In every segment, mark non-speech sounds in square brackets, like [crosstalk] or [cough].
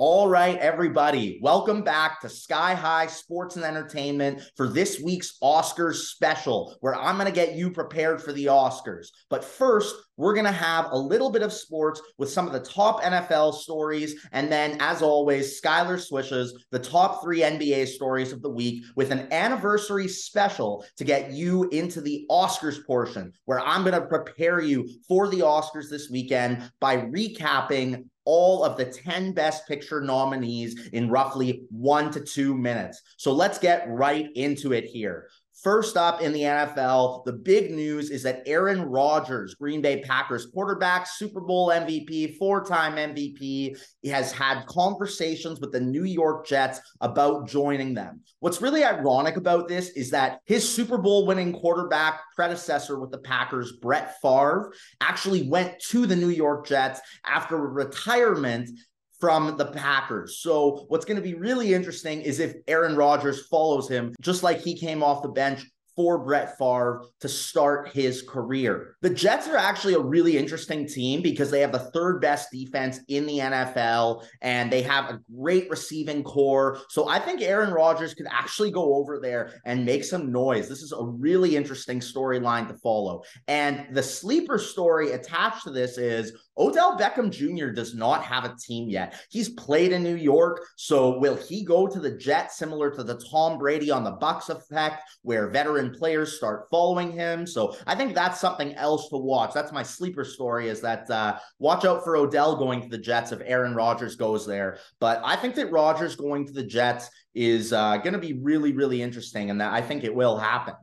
All right, everybody, welcome back to Sky High Sports and Entertainment for this week's Oscars special, where I'm going to get you prepared for the Oscars. But first, we're going to have a little bit of sports with some of the top NFL stories. And then, as always, Skyler swishes the top three NBA stories of the week with an anniversary special to get you into the Oscars portion, where I'm going to prepare you for the Oscars this weekend by recapping all of the 10 best picture nominees in roughly one to two minutes. So let's get right into it here. First up in the NFL, the big news is that Aaron Rodgers, Green Bay Packers quarterback, Super Bowl MVP, four time MVP, has had conversations with the New York Jets about joining them. What's really ironic about this is that his Super Bowl winning quarterback predecessor with the Packers, Brett Favre, actually went to the New York Jets after retirement from the Packers. So what's going to be really interesting is if Aaron Rodgers follows him, just like he came off the bench for Brett Favre to start his career. The Jets are actually a really interesting team because they have the third best defense in the NFL and they have a great receiving corps. So I think Aaron Rodgers could actually go over there and make some noise. This is a really interesting storyline to follow. And the sleeper story attached to this is Odell Beckham Jr. does not have a team yet. He's played in New York, so will he go to the Jets similar to the Tom Brady on the Bucs effect where veteran players start following him? So I think that's something else to watch. That's my sleeper story is that uh, watch out for Odell going to the Jets if Aaron Rodgers goes there. But I think that Rodgers going to the Jets is uh, going to be really, really interesting, and that I think it will happen.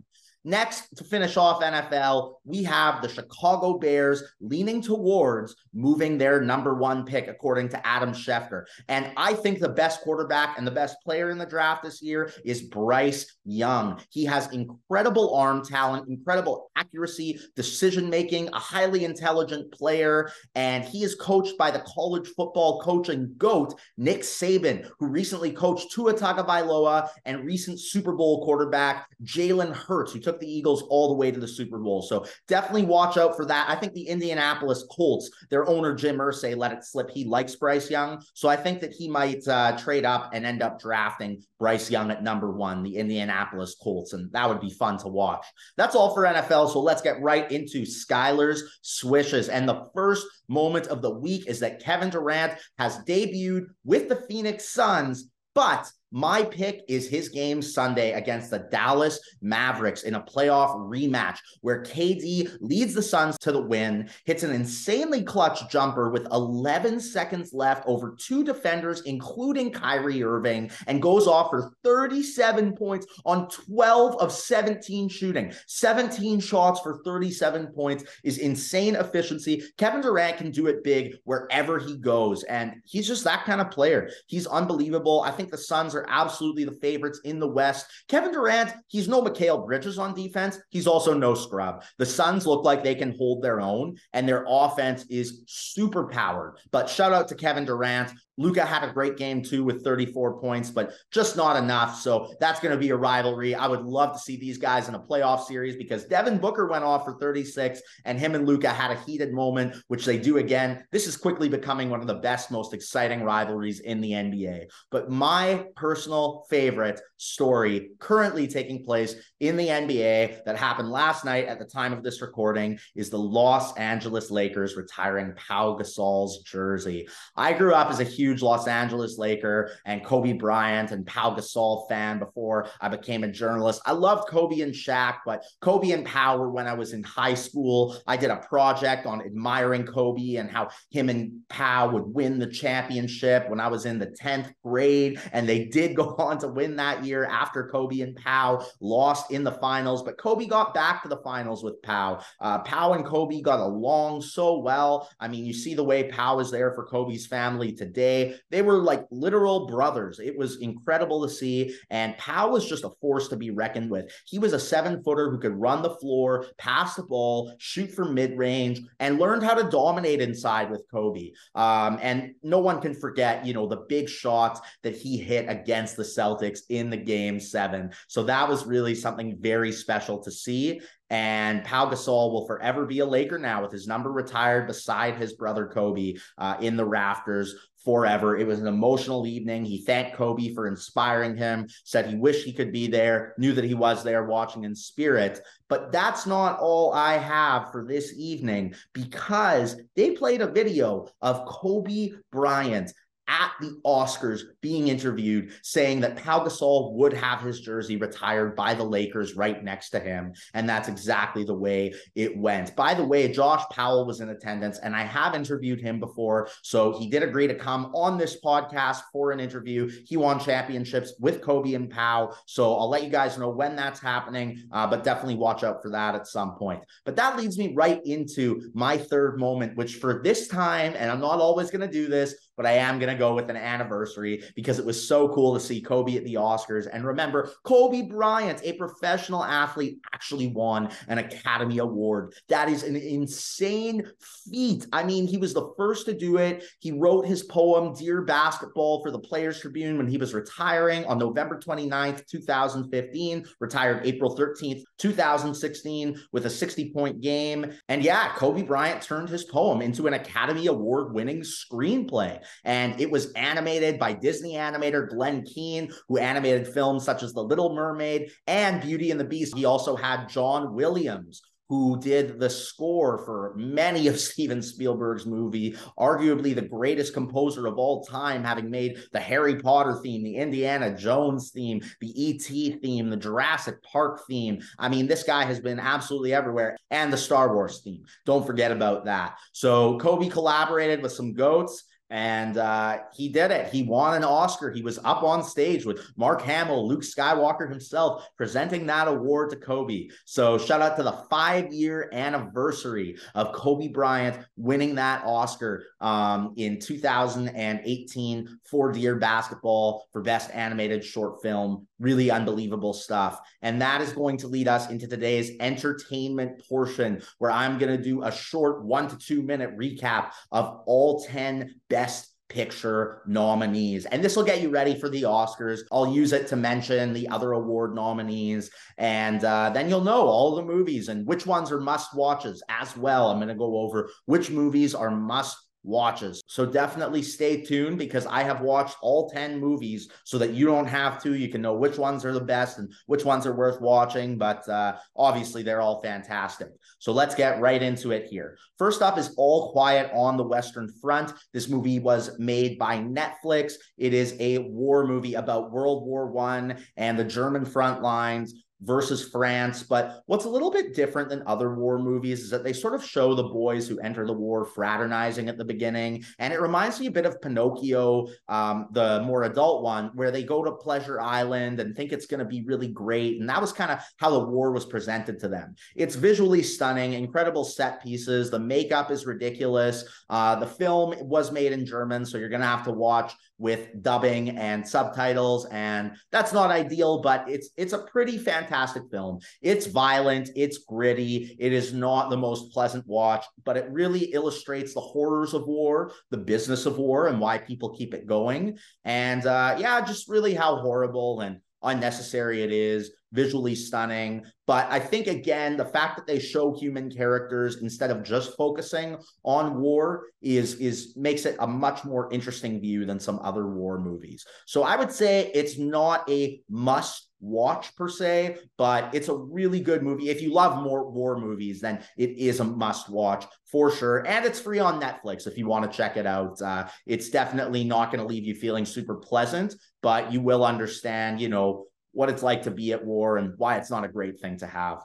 Next, to finish off NFL, we have the Chicago Bears leaning towards moving their number one pick, according to Adam Schefter. And I think the best quarterback and the best player in the draft this year is Bryce Young. He has incredible arm talent, incredible accuracy, decision making, a highly intelligent player. And he is coached by the college football coaching GOAT, Nick Saban, who recently coached Tua Tagovailoa and recent Super Bowl quarterback Jalen Hurts, who took took the Eagles all the way to the Super Bowl. So definitely watch out for that. I think the Indianapolis Colts, their owner Jim Irsay let it slip. He likes Bryce Young, so I think that he might uh, trade up and end up drafting Bryce Young at number one, the Indianapolis Colts, and that would be fun to watch. That's all for NFL. So let's get right into Skyler's swishes. And the first moment of the week is that Kevin Durant has debuted with the Phoenix Suns, but my pick is his game Sunday against the Dallas Mavericks in a playoff rematch where KD leads the Suns to the win, hits an insanely clutch jumper with 11 seconds left over two defenders, including Kyrie Irving, and goes off for 37 points on 12 of 17 shooting. 17 shots for 37 points is insane efficiency. Kevin Durant can do it big wherever he goes, and he's just that kind of player. He's unbelievable. I think the Suns are absolutely the favorites in the West. Kevin Durant, he's no Mikal Bridges on defense. He's also no scrub. The Suns look like they can hold their own, and their offense is super powered. But shout out to Kevin Durant. Luka had a great game too with 34 points, but just not enough. So that's going to be a rivalry. I would love to see these guys in a playoff series because Devin Booker went off for 36 and him and Luka had a heated moment, which they do again. This is quickly becoming one of the best, most exciting rivalries in the NBA. But my personal favorite story currently taking place in the NBA that happened last night at the time of this recording is the Los Angeles Lakers retiring Pau Gasol's jersey. I grew up as a huge huge Los Angeles Laker and Kobe Bryant and Pau Gasol fan before I became a journalist. I loved Kobe and Shaq, but Kobe and Pau were when I was in high school. I did a project on admiring Kobe and how him and Pau would win the championship when I was in the 10th grade. And they did go [laughs] on to win that year after Kobe and Pau lost in the finals. But Kobe got back to the finals with Pau. Uh, Pau and Kobe got along so well. I mean, you see the way Pau is there for Kobe's family today they they were like literal brothers. It was incredible to see. And Pau was just a force to be reckoned with. He was a seven footer who could run the floor, pass the ball, shoot from mid range, and learned how to dominate inside with Kobe. Um, and no one can forget, you know, the big shots that he hit against the Celtics in the game seven. So that was really something very special to see. And Pau Gasol will forever be a Laker now with his number retired beside his brother Kobe uh, in the rafters forever. It was an emotional evening. He thanked Kobe for inspiring him, said he wished he could be there, knew that he was there watching in spirit. But that's not all I have for this evening because they played a video of Kobe Bryant at the Oscars being interviewed saying that Pau Gasol would have his jersey retired by the Lakers right next to him. And that's exactly the way it went. By the way, Josh Powell was in attendance and I have interviewed him before. So he did agree to come on this podcast for an interview. He won championships with Kobe and Pau. So I'll let you guys know when that's happening, uh, but definitely watch out for that at some point. But that leads me right into my third moment, which for this time, and I'm not always going to do this, but I am going to go with an anniversary because it was so cool to see Kobe at the Oscars. And remember, Kobe Bryant, a professional athlete, actually won an Academy Award. That is an insane feat. I mean, he was the first to do it. He wrote his poem, Dear Basketball, for the Players Tribune when he was retiring on November 29th, 2015, retired April 13th, 2016, with a 60 point game. And yeah, Kobe Bryant turned his poem into an Academy Award winning screenplay. And it was animated by Disney animator Glen Keane, who animated films such as The Little Mermaid and Beauty and the Beast. He also had John Williams, who did the score for many of [laughs] Steven Spielberg's movie, arguably the greatest composer of all time, having made the Harry Potter theme, the Indiana Jones theme, the E.T. theme, the Jurassic Park theme. I mean, this guy has been absolutely everywhere, and the Star Wars theme. Don't forget about that. So Kobe collaborated with some goats and uh, he did it. He won an Oscar. He was up on stage with Mark Hamill, Luke Skywalker himself, presenting that award to Kobe. So shout out to the five year anniversary of Kobe Bryant winning that Oscar um, in 2018 for Dear Basketball for Best Animated Short Film. Really unbelievable stuff. And that is going to lead us into today's entertainment portion, where I'm going to do a short one to two minute recap of all 10 best picture nominees. And this will get you ready for the Oscars. I'll use it to mention the other award nominees. And uh, then you'll know all the movies and which ones are must watches as well. I'm going to go over which movies are must watches. So definitely stay tuned because I have watched all 10 movies so that you don't have to. You can know which ones are the best and which ones are worth watching. But uh, obviously, they're all fantastic. So let's get right into it here. First up is All Quiet on the Western Front. This movie was made by Netflix. It is a war movie about World War One and the German front lines versus France. But what's a little bit different than other war movies is that they sort of show the boys who enter the war fraternizing at the beginning. And it reminds me a bit of Pinocchio, um, the more adult one, where they go to Pleasure Island and think it's going to be really great. And that was kind of how the war was presented to them. It's visually stunning, incredible set pieces. The makeup is ridiculous. Uh, the film was made in German, so you're going to have to watch with dubbing and subtitles and that's not ideal but it's it's a pretty fantastic film. It's violent it's gritty it is not the most pleasant watch but it really illustrates the horrors of war the business of war and why people keep it going. And uh yeah just really how horrible and unnecessary it is visually stunning. But I think again, the fact that they show human characters instead of just focusing on war is is makes it a much more interesting view than some other war movies. So I would say it's not a must watch per se, but it's a really good movie. If you love more war movies, then it is a must watch for sure. And it's free on Netflix if you want to check it out. Uh, it's definitely not going to leave you feeling super pleasant, but you will understand, you know, what it's like to be at war and why it's not a great thing to have.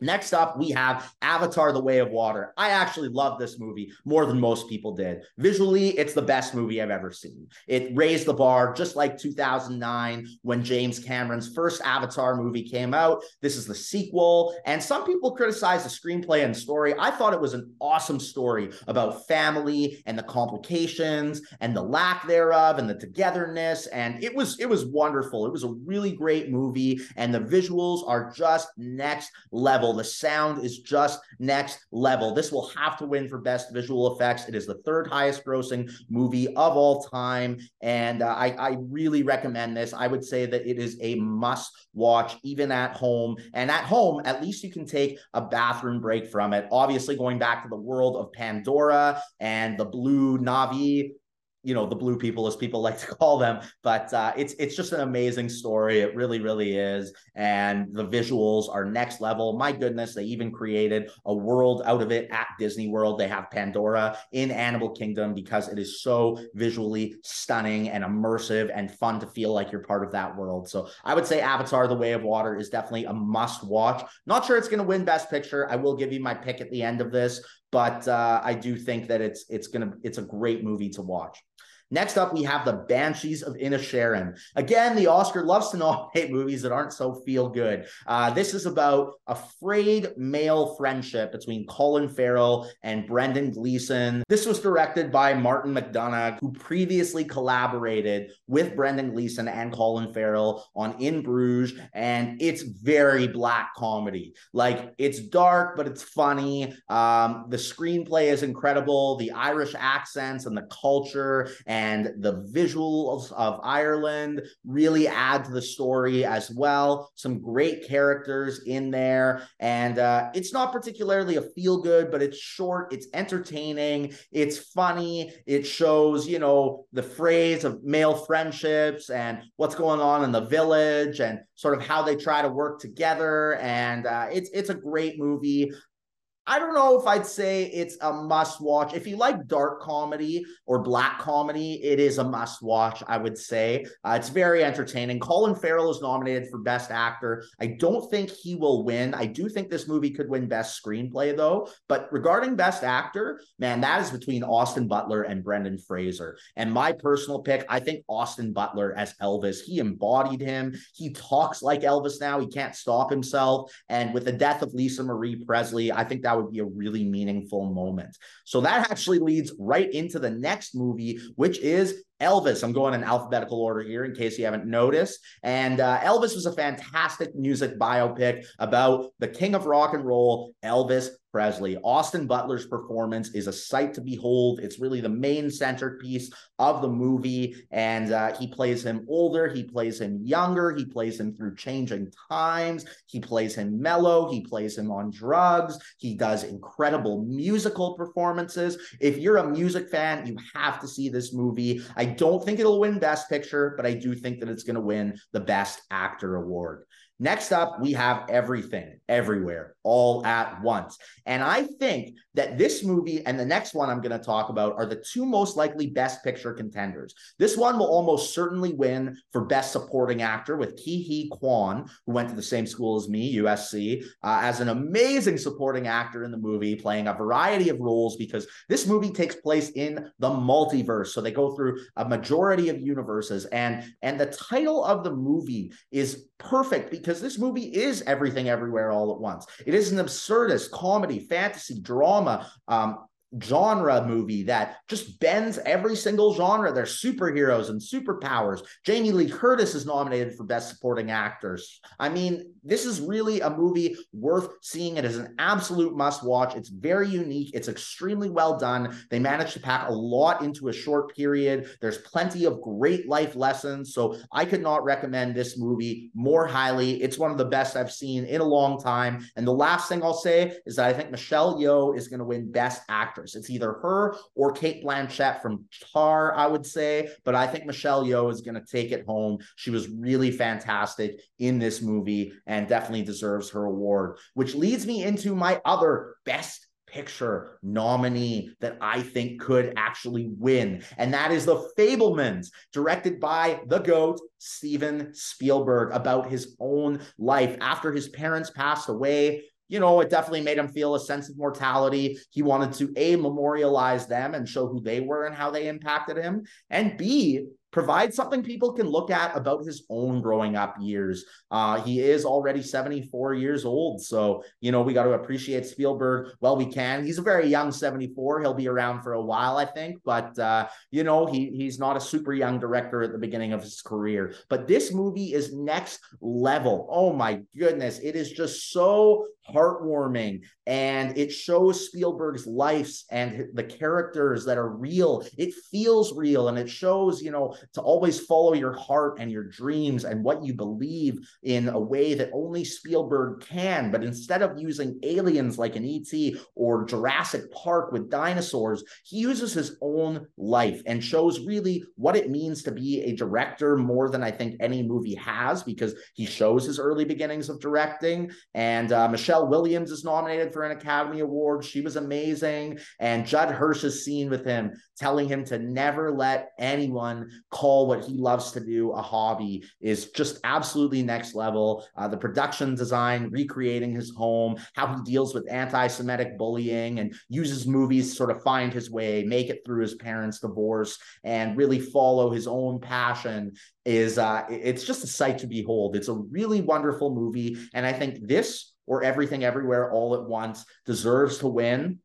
Next up, we have Avatar The Way of Water. I actually love this movie more than most people did. Visually, it's the best movie I've ever seen. It raised the bar just like 2009 when James Cameron's first Avatar movie came out. This is the sequel, and some people criticize the screenplay and story. I thought it was an awesome story about family and the complications and the lack thereof and the togetherness and it was it was wonderful. It was a really great movie and the visuals are just next level level. The sound is just next level. This will have to win for best visual effects. It is the third highest grossing movie of all time. And uh, I, I really recommend this. I would say that it is a must watch, even at home. And at home, at least you can take a bathroom break from it. Obviously, going back to the world of Pandora and the blue Na'vi you know the blue people as people [laughs] like to call them. But uh, it's it's just an amazing story. It really really is. And the visuals are next level. My goodness they even created a world out of it at disney world. They have pandora in animal kingdom because it is so visually stunning and immersive and fun to feel like you're part of that world. So i would say avatar the way of water is definitely a must watch. Not sure it's going to win best picture. I will give you my pick at the end of this. But uh, I do think that it's it's gonna it's a great movie to watch. Next up, we have the Banshees of Inisherin. Again, the Oscar loves to nominate [laughs] movies that aren't so feel good. Uh, this is about a frayed male friendship between Colin Farrell and Brendan Gleeson. This was directed by Martin McDonagh, who previously collaborated with Brendan Gleeson and Colin Farrell on In Bruges, and it's very black comedy. Like it's dark, but it's funny. Um, the screenplay is incredible. The Irish accents and the culture and the visuals of Ireland really add to the story as well. Some great characters in there. And uh, it's not particularly a feel good, but it's short, it's entertaining, it's funny. It shows, you know, the phrase of male friendships and what's going on in the village and sort of how they try to work together. And uh, it's it's a great movie. I don't know if I'd say it's a must watch. If you like dark comedy or black comedy, it is a must watch, I would say. Uh, it's very entertaining. Colin Farrell is nominated for Best Actor. I don't think he will win. I do think this movie could win Best Screenplay, though. But regarding Best Actor, man, that is between Austin Butler and Brendan Fraser. And my personal pick, I think Austin Butler as Elvis. He embodied him. He talks like Elvis now. He can't stop himself. And with the death of Lisa Marie Presley, I think that would be a really meaningful moment. So that actually leads right into the next movie, which is Elvis. I'm going in alphabetical order here in case you haven't noticed. And uh, Elvis was a fantastic music biopic about the king of rock and roll, Elvis Presley. Austin Butler's performance is a sight to behold. It's really the main centerpiece of the movie. And uh, he plays him older, he plays him younger, he plays him through changing times, he plays him mellow, he plays him on drugs, he does incredible musical performances. If you're a music fan, you have to see this movie. I don't think it'll win Best Picture, but I do think that it's going to win the Best Actor award. Next up, we have everything, everywhere, all at once. And I think that this movie and the next one I'm going to talk about are the two most likely best picture contenders. This one will almost certainly win for best supporting actor with Ke Huy Quan, who went to the same school as me, USC, uh, as an amazing supporting actor in the movie, playing a variety of roles because this movie takes place in the multiverse. So they go through a majority of universes. And, and the title of the movie is perfect because this movie is everything everywhere all at once. It is an absurdist comedy, fantasy, drama, um, genre movie that just bends every single genre. There's superheroes and superpowers. Jamie Lee Curtis is nominated for Best Supporting Actors. I mean, this is really a movie worth seeing. It is an absolute must watch. It's very unique. It's extremely well done. They managed to pack a lot into a short period. There's plenty of great life lessons. So I could not recommend this movie more highly. It's one of the best I've seen in a long time. And the last thing I'll say is that I think Michelle Yeoh is going to win Best Actor actress. It's either her or Cate Blanchett from Tar, I would say, but I think Michelle Yeoh is going to take it home. She was really fantastic in this movie and definitely deserves her award, which leads me into my other best picture nominee that I think could actually win. And that is The Fabelmans, directed by the GOAT, Steven Spielberg, about his own life. After his parents passed away, you know, it definitely made him feel a sense of mortality. He wanted to A, memorialize them and show who they were and how they impacted him, and B, provide something people can look at about his own growing up years. Uh, he is already 74 years old. So, you know, we got to appreciate Spielberg well we can. He's a very young 74. He'll be around for a while, I think. But, uh, you know, he, he's not a super young director at the beginning of his career. But this movie is next level. Oh, my goodness. It is just so heartwarming and it shows Spielberg's lives and the characters that are real. It feels real and it shows, you know, to always follow your heart and your dreams and what you believe in a way that only Spielberg can. But instead of using aliens like an ET or Jurassic Park with dinosaurs, he uses his own life and shows really what it means to be a director more than I think any movie has because he shows his early beginnings of directing. And uh, Michelle Williams is nominated for an Academy Award. She was amazing. And Judd Hirsch's scene with him, telling him to never let anyone call what he loves to do a hobby, is just absolutely next level. Uh, the production design, recreating his home, how he deals with anti Semitic bullying and uses movies to sort of find his way, make it through his parents' divorce, and really follow his own passion is uh, it's just a sight to behold. It's a really wonderful movie. And I think this or Everything Everywhere All at Once deserves to win.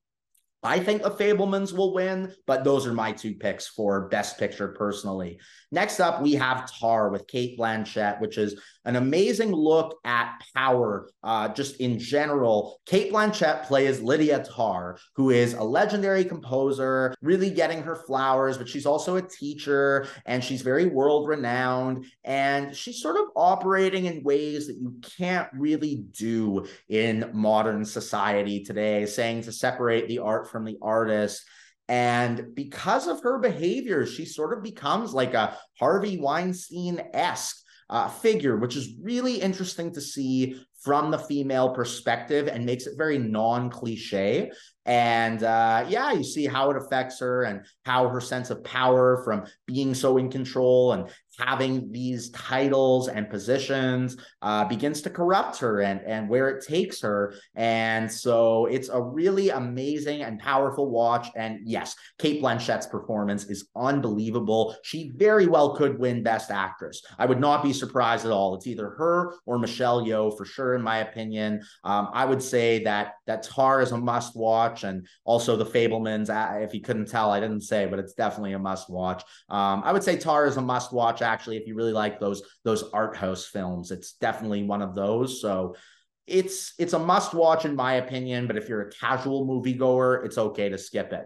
I think The Fabelmans will win, but those are my two picks for Best Picture personally. Next up, we have Tar with Cate Blanchett, which is an amazing look at power uh, just in general. Cate Blanchett plays Lydia Tar, who is a legendary composer, really getting her flowers, but she's also a teacher and she's very world renowned. And she's sort of operating in ways that you can't really do in modern society today, saying to separate the art from the artist. And because of her behavior, she sort of becomes like a Harvey Weinstein esque uh, figure, which is really interesting to see from the female perspective and makes it very non cliche. And uh, yeah, you see how it affects her and how her sense of power from being so in control and having these titles and positions uh, begins to corrupt her and, and where it takes her. And so it's a really amazing and powerful watch. And yes, Cate Blanchett's performance is unbelievable. She very well could win Best Actress. I would not be surprised at all. It's either her or Michelle Yeoh for sure, in my opinion. Um, I would say that that Tar is a must watch, and also The Fabelmans. Uh, if you couldn't tell, I didn't say, but it's definitely a must watch. Um, I would say Tar is a must watch actually if you really like those those art house films it's definitely one of those so it's it's a must watch in my opinion but if you're a casual moviegoer it's okay to skip it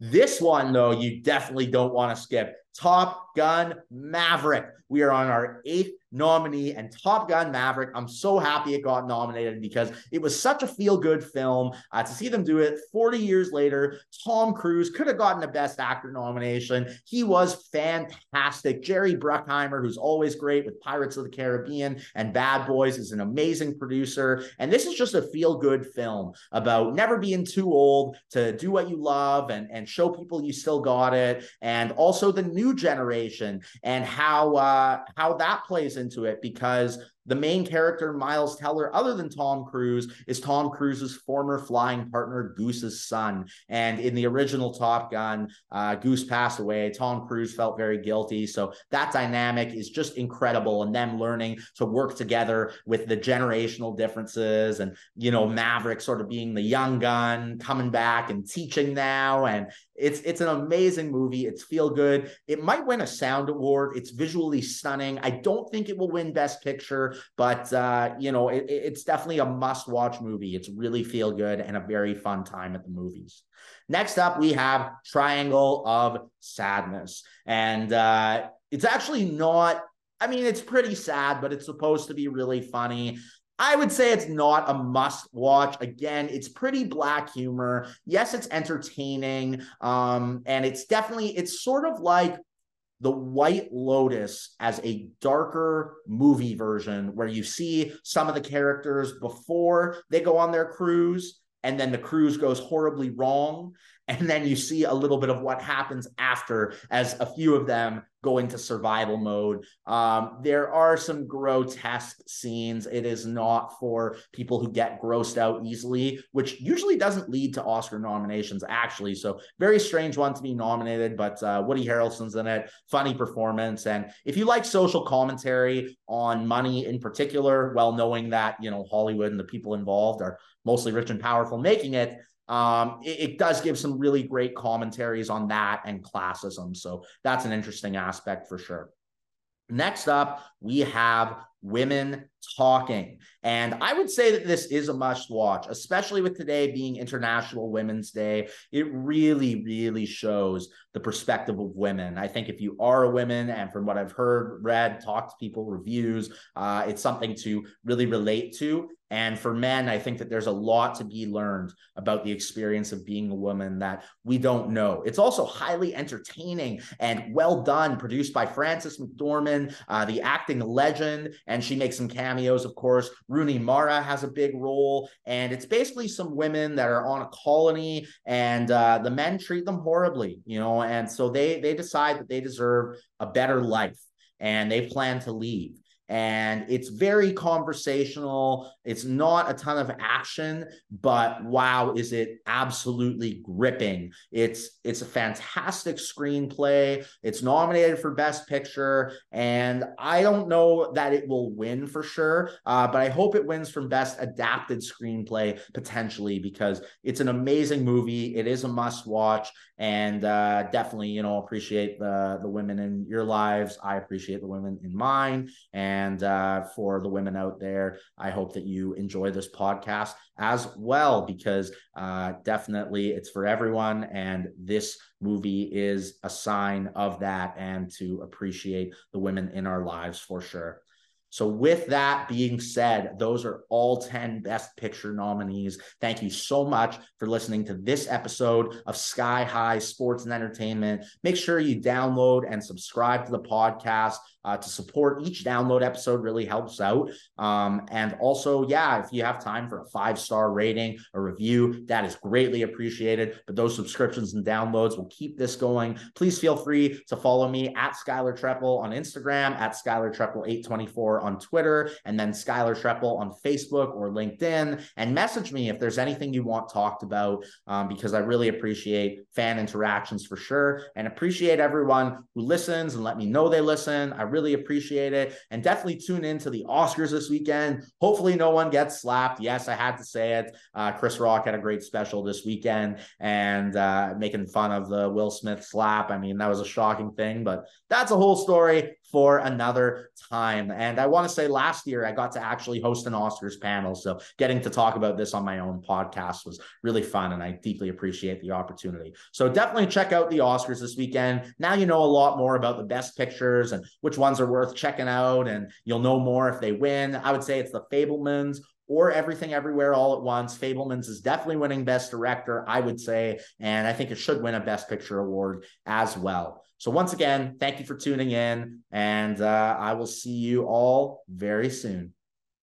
this one though you definitely don't want to skip top gun maverick we are on our eighth nominee and Top Gun Maverick. I'm so happy it got nominated because it was such a feel good film. Uh, to see them do it 40 years later, Tom Cruise could have gotten a Best Actor nomination. He was fantastic. Jerry Bruckheimer, who's always great with Pirates of the Caribbean and Bad Boys, is an amazing producer. And this is just a feel good film about never being too old to do what you love and, and show people you still got it. And also the new generation and how, uh, how that plays into it because the main character, Miles Teller, other than Tom Cruise, is Tom Cruise's former flying partner, Goose's son. And in the original Top Gun, uh, Goose passed away. Tom Cruise felt very guilty. So that dynamic is just incredible. And them learning to work together with the generational differences and, you know, Maverick sort of being the young gun coming back and teaching now. And it's it's an amazing movie. It's feel good. It might win a sound award. It's visually stunning. I don't think it will win Best Picture, but uh, you know, it, it's definitely a must-watch movie. It's really feel good and a very fun time at the movies. Next up, we have Triangle of Sadness, and uh, it's actually not. I mean, it's pretty sad, but it's supposed to be really funny. I would say it's not a must watch. Again, it's pretty black humor. Yes, it's entertaining. Um, and it's definitely, it's sort of like the White Lotus as a darker movie version where you see some of the characters before they go on their cruise and then the cruise goes horribly wrong and then you see a little bit of what happens after as a few of them go into survival mode. Um, there are some grotesque scenes. It is not for people who get grossed out easily, which usually doesn't lead to Oscar nominations, actually. So, very strange one to be nominated, but uh, Woody Harrelson's in it. Funny performance. And if you like social commentary on money in particular, well, knowing that, you know, Hollywood and the people involved are mostly rich and powerful making it, um, it, it, does give some really great commentaries on that and classism. So that's an interesting aspect for sure. Next up, we have women talking. And I would say that this is a must watch, especially with today being International Women's Day. It really, really shows the perspective of women. I think if you are a woman, and from what I've heard, read, talked to people, reviews, uh, it's something to really relate to. And for men, I think that there's a lot to be learned about the experience of being a woman that we don't know. It's also highly entertaining and well done, produced by Frances McDormand, uh, the acting legend, and she makes some cameos, of course. Rooney Mara has a big role, and it's basically some women that are on a colony, and uh, the men treat them horribly, you know, and so they they decide that they deserve a better life, and they plan to leave and it's very conversational. It's not a ton of action, but wow, is it absolutely gripping. It's it's a fantastic screenplay. It's nominated for Best Picture, and I don't know that it will win for sure, uh, but I hope it wins from Best Adapted Screenplay potentially because it's an amazing movie. It is a must watch, and uh, definitely you know appreciate the the women in your lives. I appreciate the women in mine, and uh, for the women out there, I hope that you enjoy this podcast as well because uh, definitely it's for everyone, and this movie is a sign of that, and to appreciate the women in our lives for sure. So, with that being said, those are all 10 Best Picture nominees. Thank you so much for listening to this episode of Sky High Sports and Entertainment. Make sure you download and subscribe to the podcast uh, to support each download episode, really helps out. Um, and also, yeah, if you have time for a five star rating, a review, that is greatly appreciated. But those subscriptions and downloads will keep this going. Please feel free to follow me at Skyler Trepel on Instagram, at Skyler Trepel824 on Twitter, and then Skyler Trepel on Facebook or LinkedIn. And message me if there's anything you want talked about, um, because I really appreciate fan interactions for sure and appreciate everyone who listens and let me know they listen. I really appreciate it. And definitely tune in to the Oscars this weekend. Hopefully, no one gets slapped. Yes, I had to say it. Uh, Chris Rock had a great special this weekend and uh, making fun of the Will Smith slap. I mean, that was a shocking thing, but that's a whole story for another time. And I want to say last year I got to actually host an Oscars panel. So getting to talk about this on my own podcast was really fun. And I deeply appreciate the opportunity. So definitely check out the Oscars this weekend. Now you know a lot more about the best pictures and which ones are worth checking out. And you'll know more if they win. I would say it's the Fabelmans, or Everything Everywhere All at Once. Fabelmans is definitely winning Best Director, I would say, and I think it should win a Best Picture award as well. So, once again, thank you for tuning in, and uh, I will see you all very soon.